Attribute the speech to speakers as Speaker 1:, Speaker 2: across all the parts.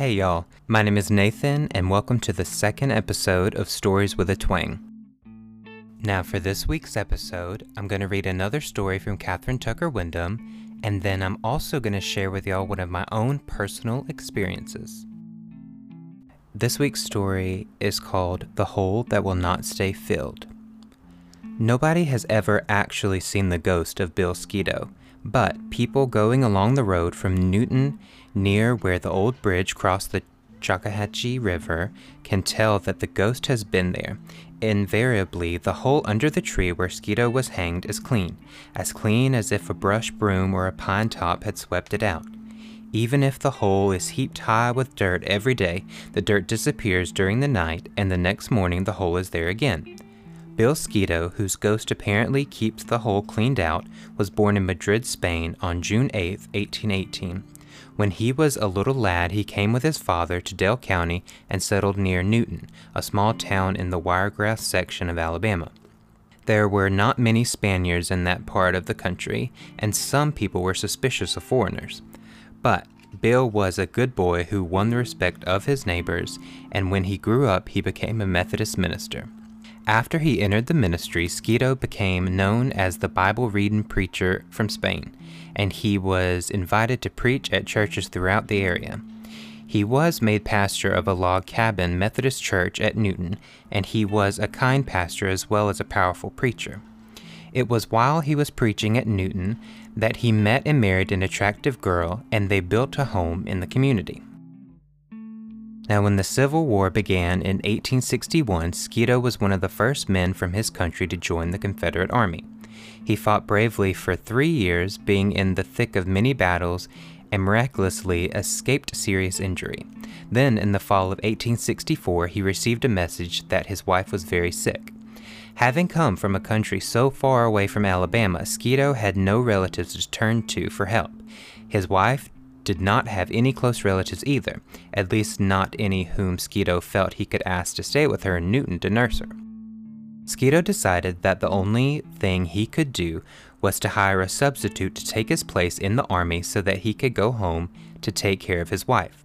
Speaker 1: Hey y'all, my name is Nathan, and welcome to the second episode of Stories with a Twang. Now, for this week's episode, I'm going to read another story from Kathryn Tucker Windham, and then I'm also going to share with y'all one of my own personal experiences. This week's story is called The Hole That Will Not Stay Filled. Nobody has ever actually seen the ghost of Bill Sketoe, but people going along the road from Newton near where the old bridge crossed the Choctawhatchee River can tell that the ghost has been there. Invariably, the hole under the tree where Sketoe was hanged is clean, as clean as if a brush broom or a pine top had swept it out. Even if the hole is heaped high with dirt every day, the dirt disappears during the night, and the next morning the hole is there again. Bill Sketoe, whose ghost apparently keeps the hole cleaned out, was born in Madrid, Spain on June 8, 1818. When he was a little lad, he came with his father to Dale County and settled near Newton, a small town in the Wiregrass section of Alabama. There were not many Spaniards in that part of the country, and some people were suspicious of foreigners. But Bill was a good boy who won the respect of his neighbors, and when he grew up, he became a Methodist minister. After he entered the ministry, Sketoe became known as the Bible reading preacher from Spain and he was invited to preach at churches throughout the area. He was made pastor of a log cabin Methodist church at Newton, and he was a kind pastor as well as a powerful preacher. It was while he was preaching at Newton that he met and married an attractive girl, and they built a home in the community. Now, when the Civil War began in 1861, Sketoe was one of the first men from his country to join the Confederate Army. He fought bravely for three years, being in the thick of many battles, and miraculously escaped serious injury. Then, in the fall of 1864, he received a message that his wife was very sick. Having come from a country so far away from Alabama, Sketoe had no relatives to turn to for help. His wife did not have any close relatives either, at least not any whom Sketoe felt he could ask to stay with her in Newton to nurse her. Sketoe decided that the only thing he could do was to hire a substitute to take his place in the army so that he could go home to take care of his wife.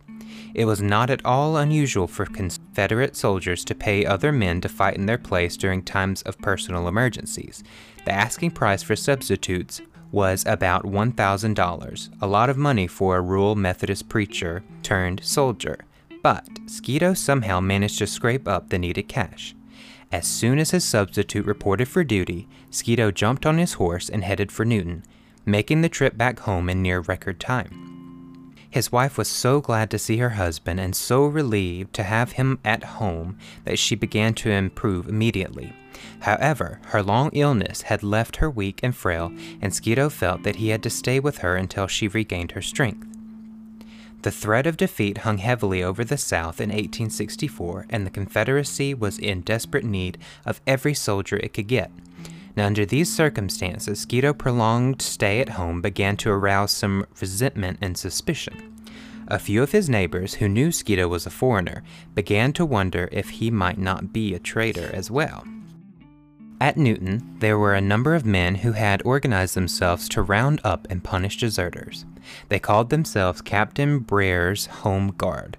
Speaker 1: It was not at all unusual for Confederate soldiers to pay other men to fight in their place during times of personal emergencies. The asking price for substitutes was about $1,000, a lot of money for a rural Methodist preacher turned soldier. But Sketoe somehow managed to scrape up the needed cash. As soon as his substitute reported for duty, Sketoe jumped on his horse and headed for Newton, making the trip back home in near record time. His wife was so glad to see her husband and so relieved to have him at home that she began to improve immediately. However, her long illness had left her weak and frail, and Sketoe felt that he had to stay with her until she regained her strength. The threat of defeat hung heavily over the South in 1864, and the Confederacy was in desperate need of every soldier it could get. Now, under these circumstances, Sketoe's prolonged stay at home began to arouse some resentment and suspicion. A few of his neighbors, who knew Sketoe was a foreigner, began to wonder if he might not be a traitor as well. At Newton, there were a number of men who had organized themselves to round up and punish deserters. They called themselves Captain Breare's Home Guard.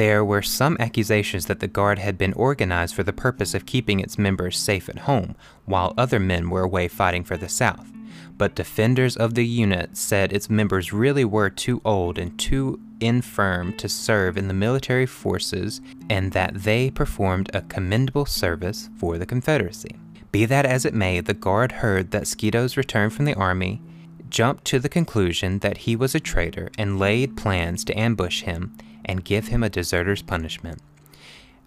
Speaker 1: There were some accusations that the Guard had been organized for the purpose of keeping its members safe at home, while other men were away fighting for the South. But defenders of the unit said its members really were too old and too infirm to serve in the military forces, and that they performed a commendable service for the Confederacy. Be that as it may, the Guard heard that Sketoe's return from the army jumped to the conclusion that he was a traitor and laid plans to ambush him and give him a deserter's punishment.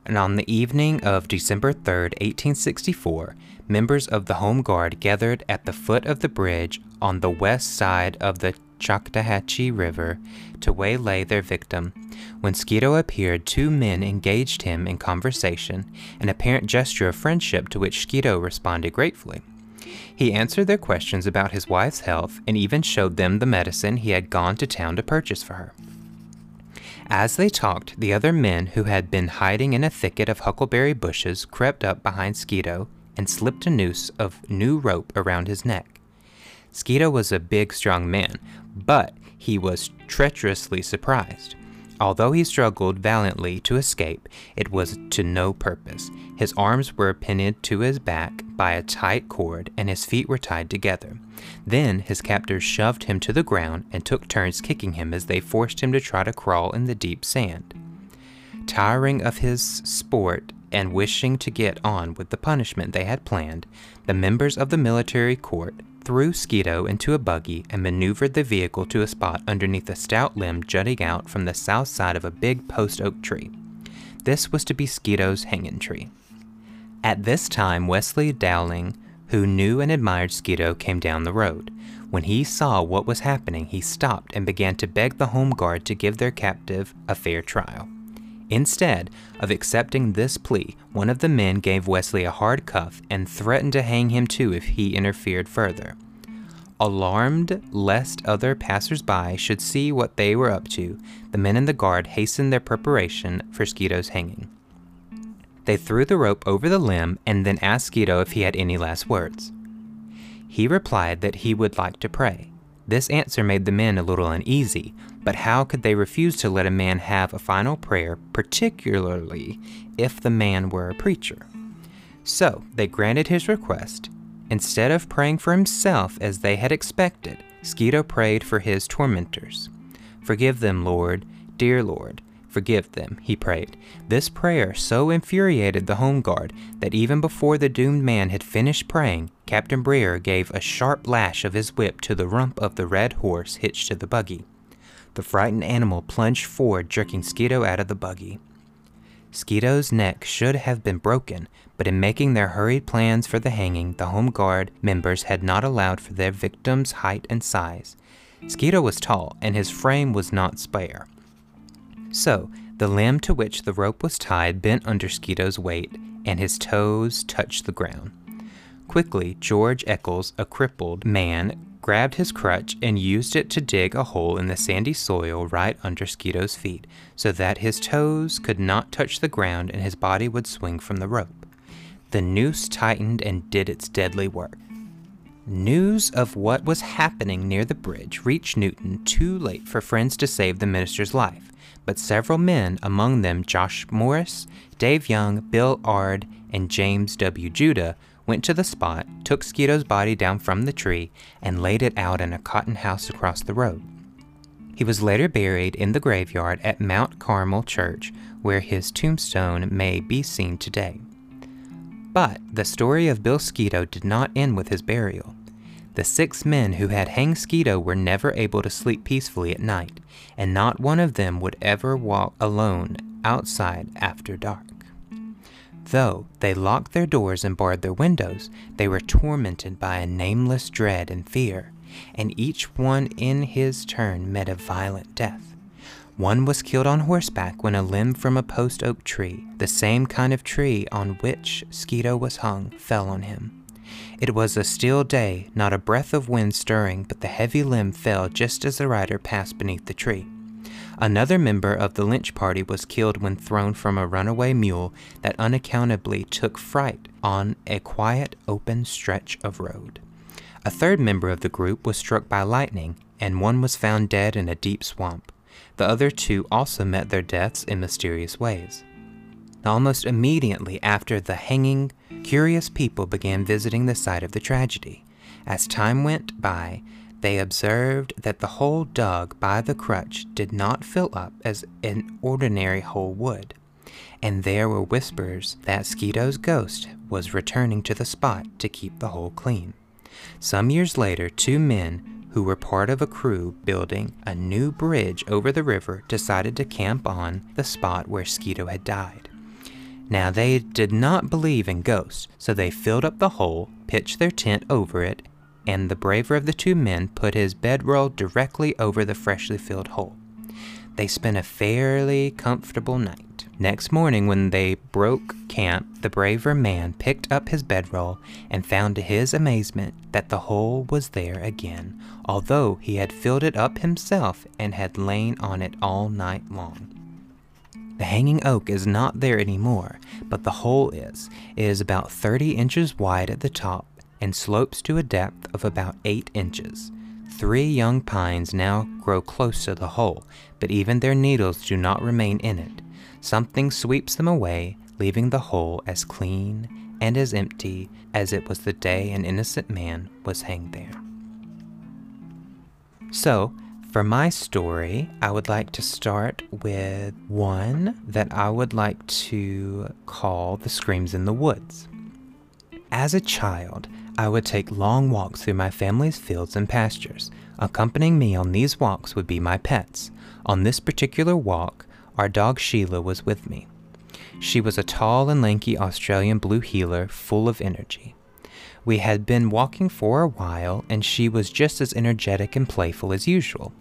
Speaker 1: And on the evening of December 3, 1864, members of the Home Guard gathered at the foot of the bridge on the west side of the Choctawhatchee River to waylay their victim. When Sketoe appeared, two men engaged him in conversation, an apparent gesture of friendship to which Sketoe responded gratefully. He answered their questions about his wife's health and even showed them the medicine he had gone to town to purchase for her. As they talked, the other men who had been hiding in a thicket of huckleberry bushes crept up behind Sketoe and slipped a noose of new rope around his neck. Sketoe was a big, strong man, but he was treacherously surprised. Although he struggled valiantly to escape, it was to no purpose. His arms were pinned to his back by a tight cord, and his feet were tied together. Then his captors shoved him to the ground and took turns kicking him as they forced him to try to crawl in the deep sand. Tiring of his sport and wishing to get on with the punishment they had planned, the members of the military court threw Sketoe into a buggy and maneuvered the vehicle to a spot underneath a stout limb jutting out from the south side of a big post oak tree. This was to be Sketoe's hanging tree. At this time, Wesley Dowling, who knew and admired Sketoe, came down the road. When he saw what was happening, he stopped and began to beg the home guard to give their captive a fair trial. Instead of accepting this plea, one of the men gave Wesley a hard cuff and threatened to hang him too if he interfered further. Alarmed lest other passers-by should see what they were up to, the men in the guard hastened their preparation for Sketoe's hanging. They threw the rope over the limb and then asked Sketoe if he had any last words. He replied that he would like to pray. This answer made the men a little uneasy, but how could they refuse to let a man have a final prayer, particularly if the man were a preacher? So they granted his request. Instead of praying for himself as they had expected, Sketoe prayed for his tormentors. Forgive them, Lord, dear Lord, forgive them, he prayed. This prayer so infuriated the home guard that even before the doomed man had finished praying, Captain Breare gave a sharp lash of his whip to the rump of the red horse hitched to the buggy. The frightened animal plunged forward, jerking Sketoe out of the buggy. Sketoe's neck should have been broken, but in making their hurried plans for the hanging, the Home Guard members had not allowed for their victim's height and size. Sketoe was tall, and his frame was not spare. So, the limb to which the rope was tied bent under Sketoe's weight, and his toes touched the ground. Quickly, George Eccles, a crippled man, grabbed his crutch and used it to dig a hole in the sandy soil right under Sketoe's feet so that his toes could not touch the ground and his body would swing from the rope. The noose tightened and did its deadly work. News of what was happening near the bridge reached Newton too late for friends to save the minister's life, but several men, among them Josh Morris, Dave Young, Bill Ard, and James W. Judah, went to the spot, took Sketoe's body down from the tree, and laid it out in a cotton house across the road. He was later buried in the graveyard at Mount Carmel Church, where his tombstone may be seen today. But the story of Bill Sketoe did not end with his burial. The six men who had hanged Sketoe were never able to sleep peacefully at night, and not one of them would ever walk alone outside after dark. Though they locked their doors and barred their windows, they were tormented by a nameless dread and fear, and each one in his turn met a violent death. One was killed on horseback when a limb from a post oak tree, the same kind of tree on which Sketoe was hung, fell on him. It was a still day, not a breath of wind stirring, but the heavy limb fell just as the rider passed beneath the tree. Another member of the lynch party was killed when thrown from a runaway mule that unaccountably took fright on a quiet, open stretch of road. A third member of the group was struck by lightning, and one was found dead in a deep swamp. The other two also met their deaths in mysterious ways. Almost immediately after the hanging, curious people began visiting the site of the tragedy. As time went by, they observed that the hole dug by the crutch did not fill up as an ordinary hole would, and there were whispers that Sketoe's ghost was returning to the spot to keep the hole clean. Some years later, two men who were part of a crew building a new bridge over the river decided to camp on the spot where Sketoe had died. Now, they did not believe in ghosts, so they filled up the hole, pitched their tent over it, and the braver of the two men put his bedroll directly over the freshly filled hole. They spent a fairly comfortable night. Next morning, when they broke camp, the braver man picked up his bedroll and found to his amazement that the hole was there again, although he had filled it up himself and had lain on it all night long. The hanging oak is not there anymore, but the hole is. It is about 30 inches wide at the top and slopes to a depth of about 8 inches. Three young pines now grow close to the hole, but even their needles do not remain in it. Something sweeps them away, leaving the hole as clean and as empty as it was the day an innocent man was hanged there. So, for my story, I would like to start with one that I would like to call The Screams in the Woods. As a child, I would take long walks through my family's fields and pastures. Accompanying me on these walks would be my pets. On this particular walk, our dog Sheila was with me. She was a tall and lanky Australian blue heeler full of energy. We had been walking for a while, and she was just as energetic and playful as usual.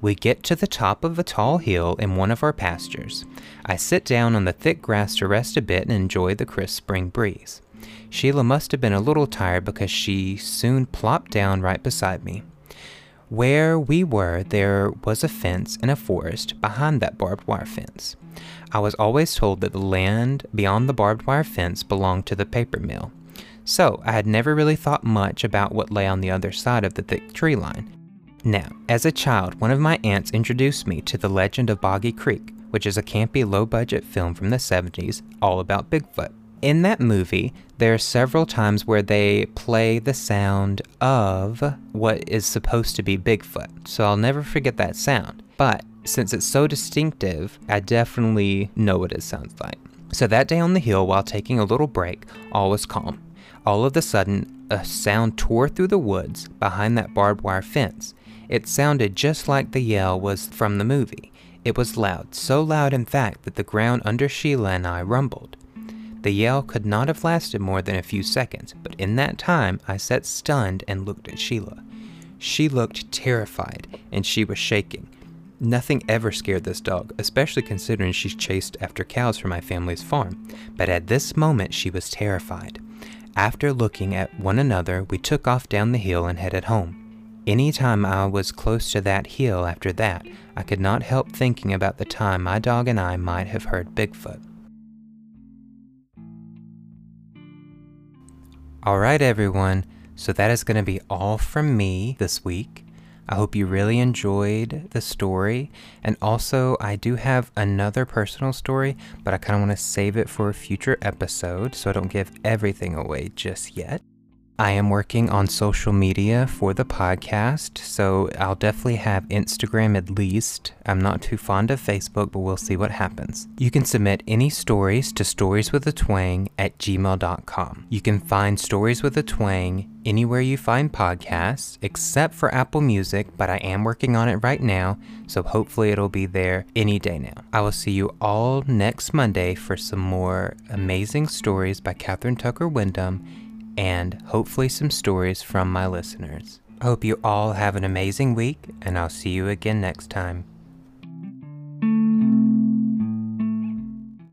Speaker 1: We get to the top of a tall hill in one of our pastures. I sit down on the thick grass to rest a bit and enjoy the crisp spring breeze. Sheila must have been a little tired because she soon plopped down right beside me. Where we were, there was a fence and a forest behind that barbed wire fence. I was always told that the land beyond the barbed wire fence belonged to the paper mill. So I had never really thought much about what lay on the other side of the thick tree line. Now, as a child, one of my aunts introduced me to The Legend of Boggy Creek, which is a campy, low budget film from the 70s all about Bigfoot. In that movie, there are several times where they play the sound of what is supposed to be Bigfoot, so I'll never forget that sound. But since it's so distinctive, I definitely know what it sounds like. So that day on the hill, while taking a little break, all was calm. All of a sudden, a sound tore through the woods behind that barbed wire fence. It sounded just like the yell was from the movie. It was loud, so loud in fact that the ground under Sheila and I rumbled. The yell could not have lasted more than a few seconds, but in that time I sat stunned and looked at Sheila. She looked terrified, and she was shaking. Nothing ever scared this dog, especially considering she's chased after cows from my family's farm, but at this moment she was terrified. After looking at one another, we took off down the hill and headed home. Any time I was close to that hill after that, I could not help thinking about the time my dog and I might have heard Bigfoot. Alright, everyone, so that is going to be all from me this week. I hope you really enjoyed the story. And also, I do have another personal story, but I kind of want to save it for a future episode so I don't give everything away just yet. I am working on social media for the podcast, so I'll definitely have Instagram at least. I'm not too fond of Facebook, but we'll see what happens. You can submit any stories to storieswithatwang at gmail.com. You can find Stories with a Twang anywhere you find podcasts, except for Apple Music, but I am working on it right now, so hopefully it'll be there any day now. I will see you all next Monday for some more amazing stories by Kathryn Tucker Windham and hopefully some stories from my listeners. I hope you all have an amazing week, and I'll see you again next time.